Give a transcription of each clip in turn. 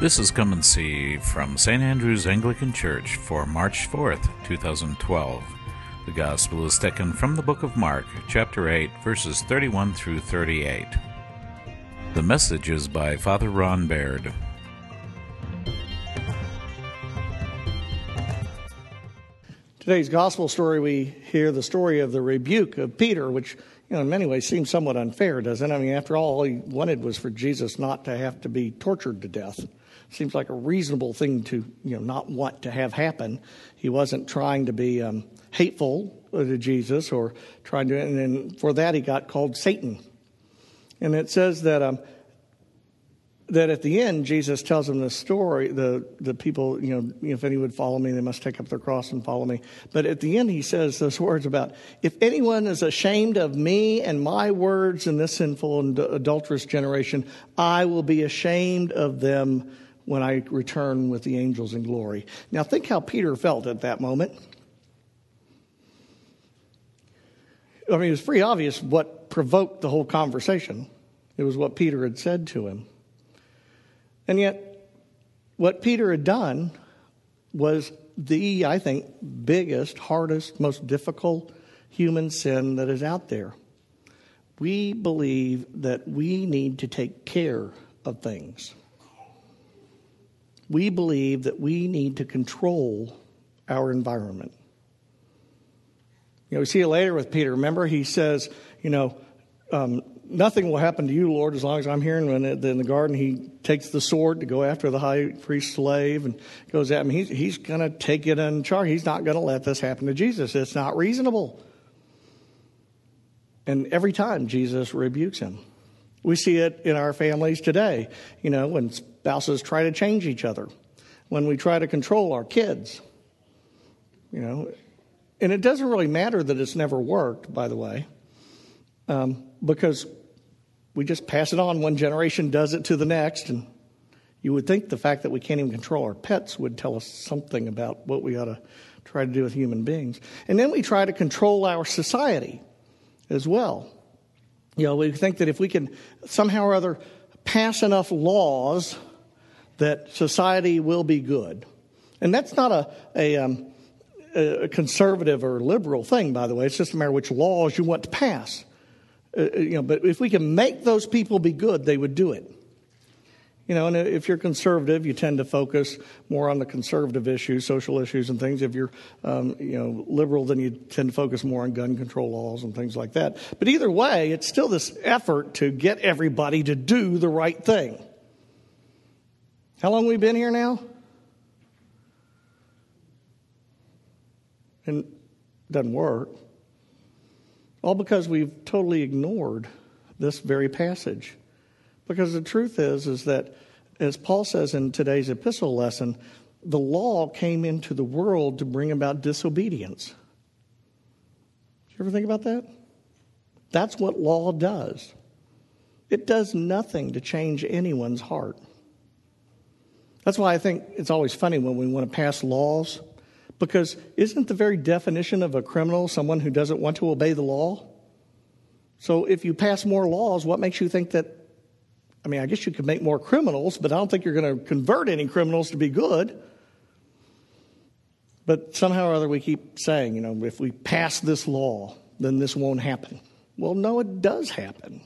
This is Come and See from St. Andrew's Anglican Church for March 4th, 2012. The Gospel is taken from the book of Mark, chapter 8, verses 31 through 38. The message is by Father Ron Baird. Today's gospel story, we hear the story of the rebuke of Peter, which, you know, in many ways seems somewhat unfair, doesn't it? I mean, after all, all he wanted was for Jesus not to have to be tortured to death. Seems like a reasonable thing to, you know, not want to have happen. He wasn't trying to be um, hateful to Jesus or trying to, and then for that he got called Satan. And it says that um, that at the end, Jesus tells him the story, the, the people, you know, if any would follow me, they must take up their cross and follow me. But at the end, he says those words about, if anyone is ashamed of me and my words in this sinful and adulterous generation, I will be ashamed of them when I return with the angels in glory. Now, think how Peter felt at that moment. I mean, it was pretty obvious what provoked the whole conversation. It was what Peter had said to him. And yet, what Peter had done was the, I think, biggest, hardest, most difficult human sin that is out there. We believe that we need to take care of things. We believe that we need to control our environment. You know, we see it later with Peter. Remember, he says, you know, um, nothing will happen to you, Lord, as long as I'm here. And when in the garden, he takes the sword to go after the high priest's slave and goes at him. He's, he's going to take it in charge. He's not going to let this happen to Jesus. It's not reasonable. And every time Jesus rebukes him. We see it in our families today, you know, when spouses try to change each other, when we try to control our kids, you know. And it doesn't really matter that it's never worked, by the way, um, because we just pass it on. One generation does it to the next. And you would think the fact that we can't even control our pets would tell us something about what we ought to try to do with human beings. And then we try to control our society as well. You know, we think that if we can somehow or other pass enough laws that society will be good. And that's not a, a, um, a conservative or liberal thing, by the way. It's just a matter of which laws you want to pass. Uh, uh, you know, but if we can make those people be good, they would do it. You know, and if you're conservative, you tend to focus more on the conservative issues, social issues, and things. If you're, um, you know, liberal, then you tend to focus more on gun control laws and things like that. But either way, it's still this effort to get everybody to do the right thing. How long we been here now? And it doesn't work. All because we've totally ignored this very passage. Because the truth is, is that, as Paul says in today's epistle lesson, the law came into the world to bring about disobedience. Did you ever think about that? That's what law does. It does nothing to change anyone's heart. That's why I think it's always funny when we want to pass laws because isn't the very definition of a criminal someone who doesn't want to obey the law? So if you pass more laws, what makes you think that? I mean, I guess you could make more criminals, but I don't think you're going to convert any criminals to be good. But somehow or other, we keep saying, you know, if we pass this law, then this won't happen. Well, no, it does happen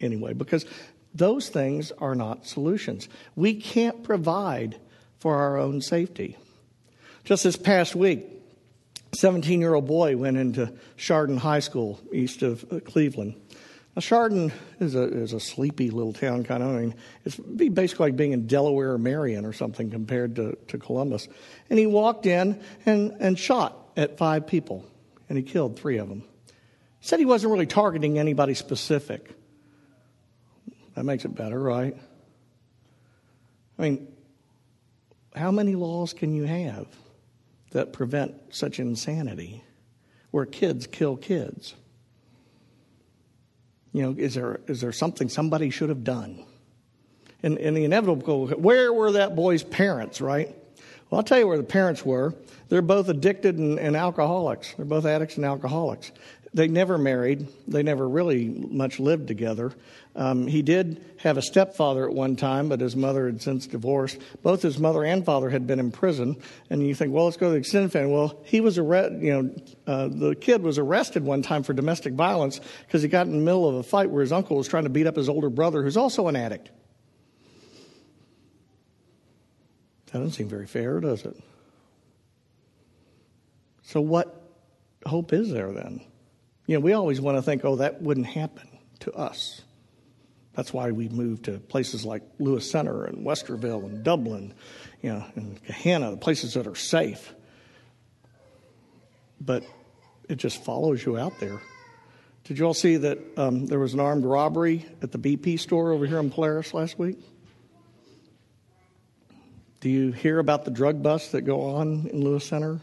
anyway, because those things are not solutions. We can't provide for our own safety. Just this past week, 17 year old boy went into Chardon High School east of uh, Cleveland. Now, Chardon is a, is a sleepy little town, kind of. I mean, it's basically like being in Delaware or Marion or something compared to, to Columbus. And he walked in and, and shot at five people, and he killed three of them. Said he wasn't really targeting anybody specific. That makes it better, right? I mean, how many laws can you have? that prevent such insanity where kids kill kids? You know, is there, is there something somebody should have done? And, and the inevitable, where were that boy's parents, right? Well, I'll tell you where the parents were. They're both addicted and, and, alcoholics. They're both addicts and alcoholics. They never married. They never really much lived together. Um, he did have a stepfather at one time, but his mother had since divorced. Both his mother and father had been in prison. And you think, well, let's go to the extended family. Well, he was arrested. You know, uh, the kid was arrested one time for domestic violence because he got in the middle of a fight where his uncle was trying to beat up his older brother, who's also an addict. That doesn't seem very fair, does it? So, what hope is there then? You know, we always want to think, oh, that wouldn't happen to us. That's why we moved to places like Lewis Center and Westerville and Dublin, you know, and Gahanna, the places that are safe. But it just follows you out there. Did you all see that um, there was an armed robbery at the BP store over here in Polaris last week? Do you hear about the drug busts that go on in Lewis Center?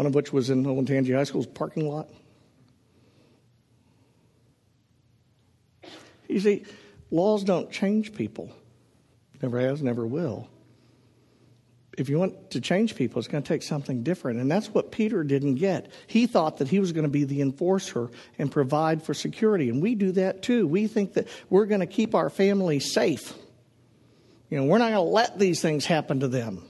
One of which was in Olentangy High School's parking lot. You see, laws don't change people. Never has, never will. If you want to change people, it's going to take something different. And that's what Peter didn't get. He thought that he was going to be the enforcer and provide for security. And we do that too. We think that we're going to keep our family safe. You know, we're not going to let these things happen to them.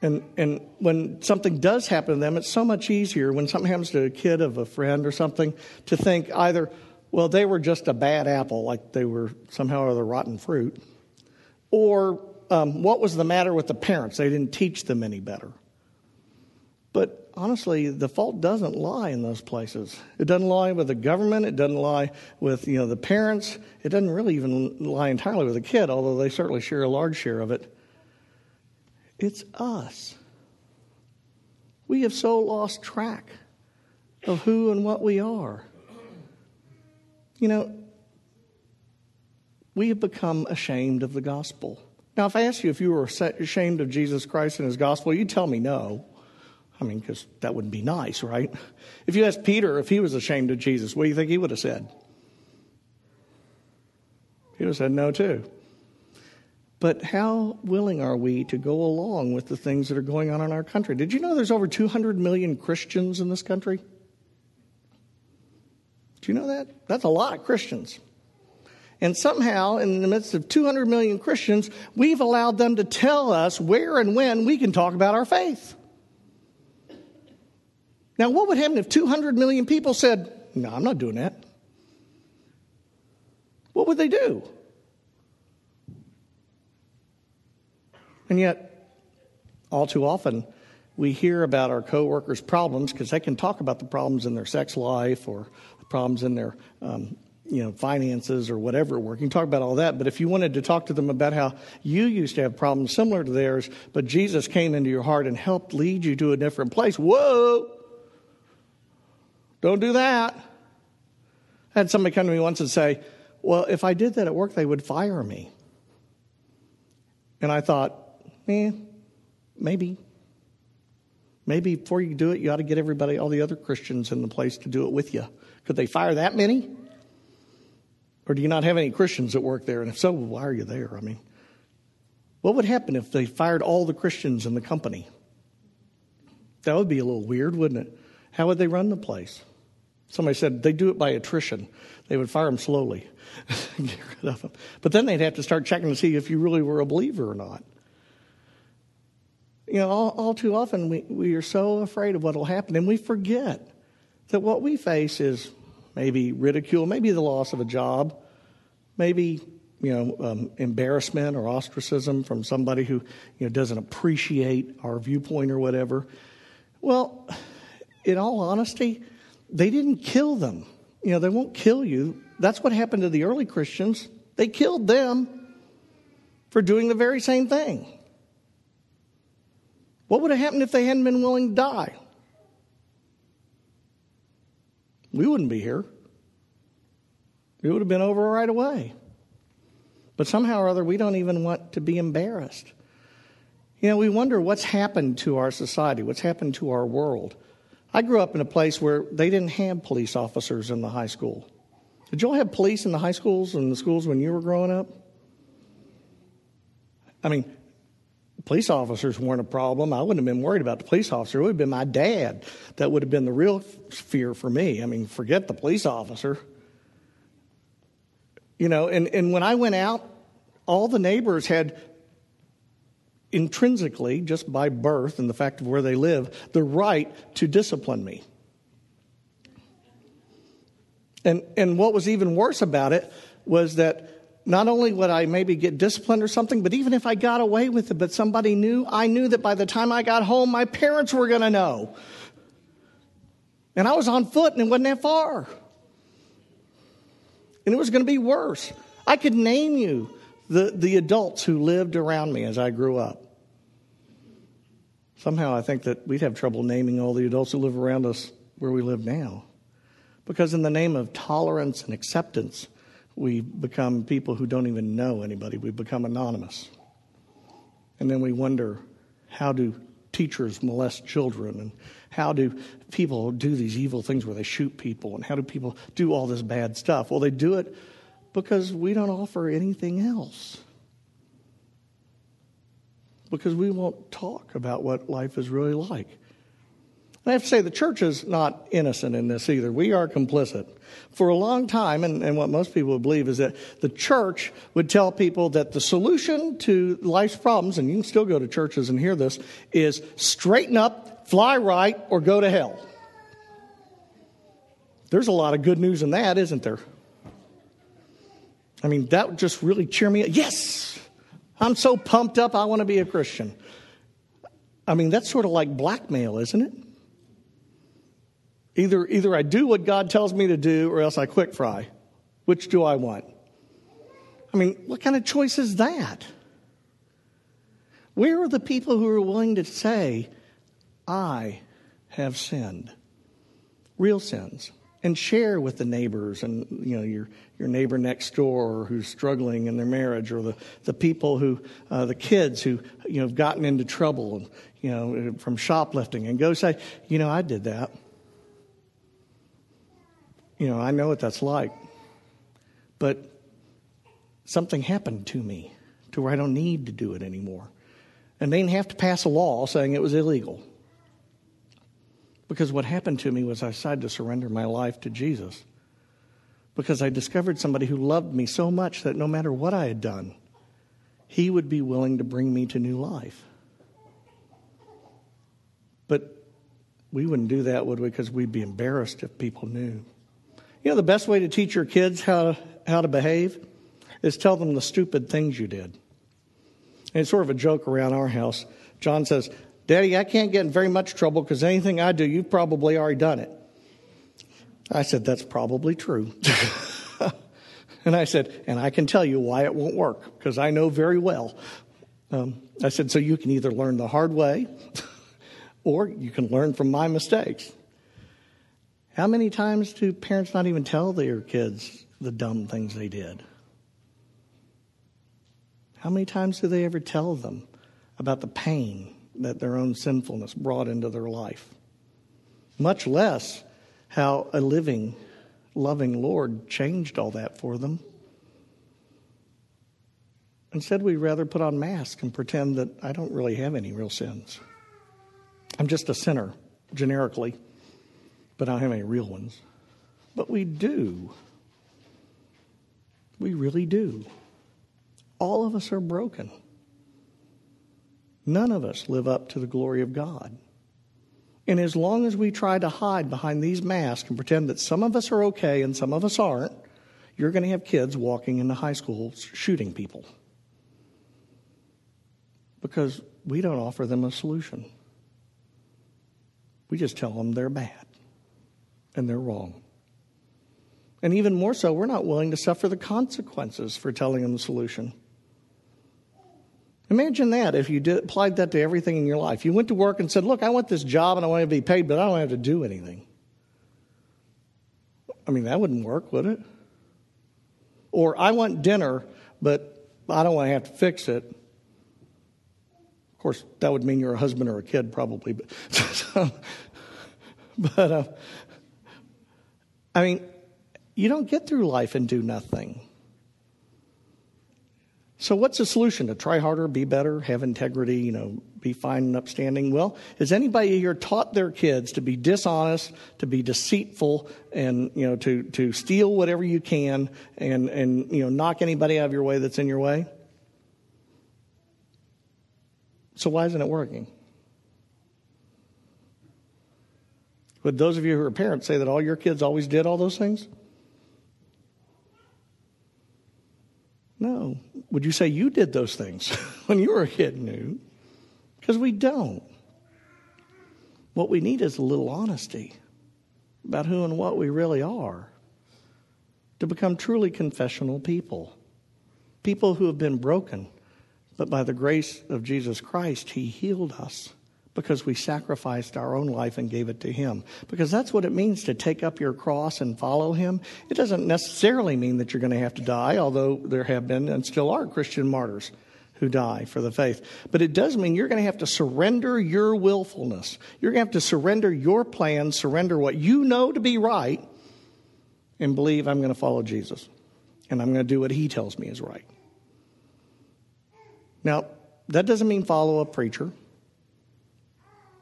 And, and when something does happen to them, it's so much easier when something happens to a kid of a friend or something to think either, well, they were just a bad apple, like they were somehow or other rotten fruit, or um, what was the matter with the parents? They didn't teach them any better. But honestly, the fault doesn't lie in those places. It doesn't lie with the government. It doesn't lie with you know the parents. It doesn't really even lie entirely with the kid, although they certainly share a large share of it. It's us. We have so lost track of who and what we are. You know, we have become ashamed of the gospel. Now, if I ask you if you were ashamed of Jesus Christ and his gospel, you'd tell me no. I mean, because that wouldn't be nice, right? If you asked Peter if he was ashamed of Jesus, what do you think he would have said? He would have said no, too. But how willing are we to go along with the things that are going on in our country? Did you know there's over 200 million Christians in this country? Do you know that? That's a lot of Christians. And somehow, in the midst of 200 million Christians, we've allowed them to tell us where and when we can talk about our faith. Now, what would happen if 200 million people said, No, I'm not doing that? What would they do? And yet, all too often, we hear about our coworkers' problems because they can talk about the problems in their sex life or the problems in their um, you know finances or whatever work. You can talk about all that, but if you wanted to talk to them about how you used to have problems similar to theirs, but Jesus came into your heart and helped lead you to a different place, whoa! Don't do that. I had somebody come to me once and say, Well, if I did that at work, they would fire me. And I thought, Eh, maybe. Maybe before you do it, you ought to get everybody, all the other Christians in the place to do it with you. Could they fire that many? Or do you not have any Christians that work there? And if so, why are you there? I mean, what would happen if they fired all the Christians in the company? That would be a little weird, wouldn't it? How would they run the place? Somebody said they do it by attrition. They would fire them slowly, get rid of them. But then they'd have to start checking to see if you really were a believer or not. You know, all, all too often we, we are so afraid of what will happen, and we forget that what we face is maybe ridicule, maybe the loss of a job, maybe you know um, embarrassment or ostracism from somebody who you know doesn't appreciate our viewpoint or whatever. Well, in all honesty, they didn't kill them. You know, they won't kill you. That's what happened to the early Christians. They killed them for doing the very same thing. What would have happened if they hadn't been willing to die? We wouldn't be here. It would have been over right away. But somehow or other, we don't even want to be embarrassed. You know, we wonder what's happened to our society, what's happened to our world. I grew up in a place where they didn't have police officers in the high school. Did you all have police in the high schools and the schools when you were growing up? I mean, police officers weren't a problem. I wouldn't have been worried about the police officer. It would have been my dad that would have been the real fear for me. I mean, forget the police officer. You know, and, and when I went out, all the neighbors had intrinsically, just by birth and the fact of where they live, the right to discipline me. And, and what was even worse about it was that not only would I maybe get disciplined or something, but even if I got away with it, but somebody knew, I knew that by the time I got home, my parents were going to know. And I was on foot and it wasn't that far. And it was going to be worse. I could name you the, the adults who lived around me as I grew up. Somehow I think that we'd have trouble naming all the adults who live around us where we live now. Because in the name of tolerance and acceptance, we become people who don't even know anybody. We become anonymous. And then we wonder how do teachers molest children and how do people do these evil things where they shoot people and how do people do all this bad stuff? Well, they do it because we don't offer anything else. Because we won't talk about what life is really like. I have to say, the church is not innocent in this either. We are complicit. For a long time, and, and what most people would believe is that the church would tell people that the solution to life's problems, and you can still go to churches and hear this, is straighten up, fly right, or go to hell. There's a lot of good news in that, isn't there? I mean, that would just really cheer me up. Yes! I'm so pumped up, I want to be a Christian. I mean, that's sort of like blackmail, isn't it? Either, either I do what God tells me to do or else I quick fry. Which do I want? I mean, what kind of choice is that? Where are the people who are willing to say, I have sinned? Real sins. And share with the neighbors and you know your your neighbor next door who's struggling in their marriage, or the, the people who uh, the kids who you know have gotten into trouble, you know from shoplifting, and go say, you know, I did that. You know, I know what that's like. But something happened to me to where I don't need to do it anymore. And they didn't have to pass a law saying it was illegal. Because what happened to me was I decided to surrender my life to Jesus. Because I discovered somebody who loved me so much that no matter what I had done, he would be willing to bring me to new life. But we wouldn't do that, would we? Because we'd be embarrassed if people knew. You know, the best way to teach your kids how, how to behave is tell them the stupid things you did. And it's sort of a joke around our house. John says, Daddy, I can't get in very much trouble because anything I do, you've probably already done it. I said, That's probably true. and I said, And I can tell you why it won't work because I know very well. Um, I said, So you can either learn the hard way or you can learn from my mistakes. How many times do parents not even tell their kids the dumb things they did? How many times do they ever tell them about the pain that their own sinfulness brought into their life? Much less how a living, loving Lord changed all that for them. Instead, we rather put on masks and pretend that I don't really have any real sins. I'm just a sinner, generically but I don't have any real ones. But we do. We really do. All of us are broken. None of us live up to the glory of God. And as long as we try to hide behind these masks and pretend that some of us are okay and some of us aren't, you're going to have kids walking into high school shooting people. Because we don't offer them a solution. We just tell them they're bad and they're wrong. And even more so, we're not willing to suffer the consequences for telling them the solution. Imagine that if you did, applied that to everything in your life. You went to work and said, Look, I want this job and I want to be paid, but I don't have to do anything. I mean, that wouldn't work, would it? Or I want dinner, but I don't want to have to fix it. Of course, that would mean you're a husband or a kid, probably. But, but uh, I mean, you don't get through life and do nothing. So, what's the solution? To try harder, be better, have integrity, you know, be fine and upstanding? Well, has anybody here taught their kids to be dishonest, to be deceitful, and you know, to to steal whatever you can, and and you know, knock anybody out of your way that's in your way? So, why isn't it working? Would those of you who are parents say that all your kids always did all those things? No. Would you say you did those things when you were a kid? No. Because we don't. What we need is a little honesty about who and what we really are to become truly confessional people. People who have been broken, but by the grace of Jesus Christ, He healed us because we sacrificed our own life and gave it to Him. Because that's what it means to take up your cross and follow Him. It doesn't necessarily mean that you're going to have to die, although there have been and still are Christian martyrs who die for the faith. But it does mean you're going to have to surrender your willfulness. You're going to have to surrender your plans, surrender what you know to be right, and believe I'm going to follow Jesus. And I'm going to do what He tells me is right. Now, that doesn't mean follow a preacher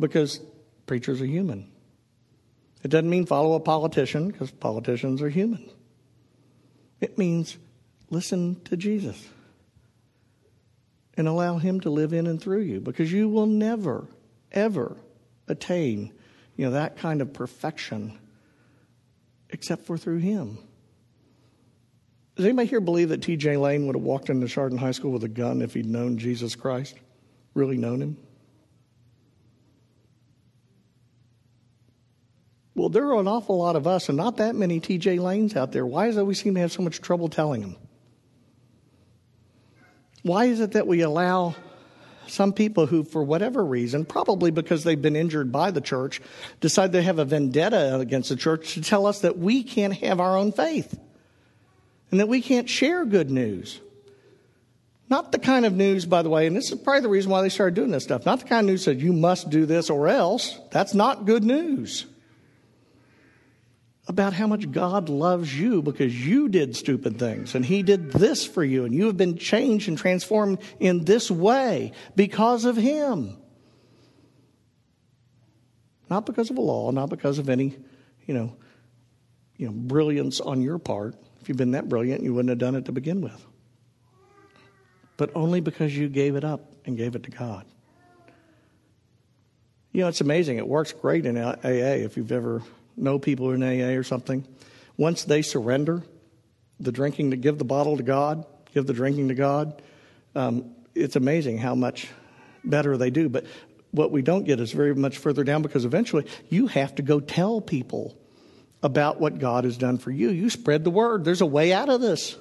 because preachers are human. It doesn't mean follow a politician because politicians are human. It means listen to Jesus and allow Him to live in and through you because you will never, ever attain you know, that kind of perfection except for through Him. Does anybody here believe that T.J. Lane would have walked into Chardon High School with a gun if he'd known Jesus Christ? Really known Him? Well, there are an awful lot of us and not that many TJ Lanes out there. Why is it we seem to have so much trouble telling them? Why is it that we allow some people who, for whatever reason, probably because they've been injured by the church, decide they have a vendetta against the church to tell us that we can't have our own faith and that we can't share good news? Not the kind of news, by the way, and this is probably the reason why they started doing this stuff. Not the kind of news that you must do this or else. That's not good news about how much God loves you because you did stupid things and He did this for you and you have been changed and transformed in this way because of Him. Not because of a law, not because of any, you know, you know, brilliance on your part. If you'd been that brilliant, you wouldn't have done it to begin with. But only because you gave it up and gave it to God. You know, it's amazing. It works great in AA if you've ever know people in AA or something, once they surrender the drinking to give the bottle to God, give the drinking to God, um, it's amazing how much better they do. But what we don't get is very much further down because eventually you have to go tell people about what God has done for you. You spread the word. There's a way out of this.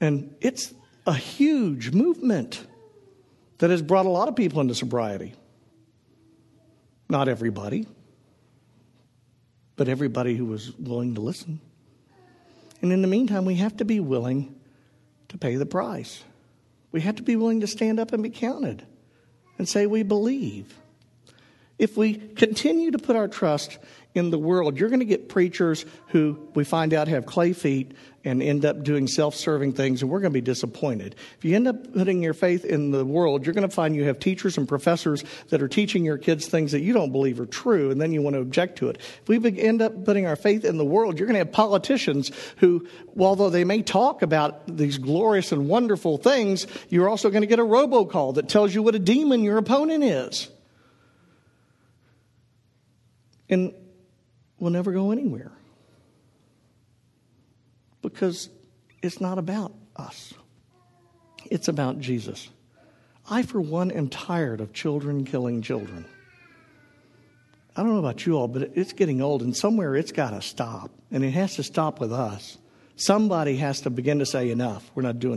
And it's a huge movement that has brought a lot of people into sobriety. Not everybody, but everybody who was willing to listen. And in the meantime, we have to be willing to pay the price. We have to be willing to stand up and be counted and say we believe. If we continue to put our trust in the world, you're going to get preachers who we find out have clay feet and end up doing self serving things, and we're going to be disappointed. If you end up putting your faith in the world, you're going to find you have teachers and professors that are teaching your kids things that you don't believe are true, and then you want to object to it. If we end up putting our faith in the world, you're going to have politicians who, although they may talk about these glorious and wonderful things, you're also going to get a robocall that tells you what a demon your opponent is. And we'll never go anywhere because it's not about us, it's about Jesus. I, for one, am tired of children killing children. I don't know about you all, but it's getting old, and somewhere it's got to stop. And it has to stop with us. Somebody has to begin to say, enough. We're not doing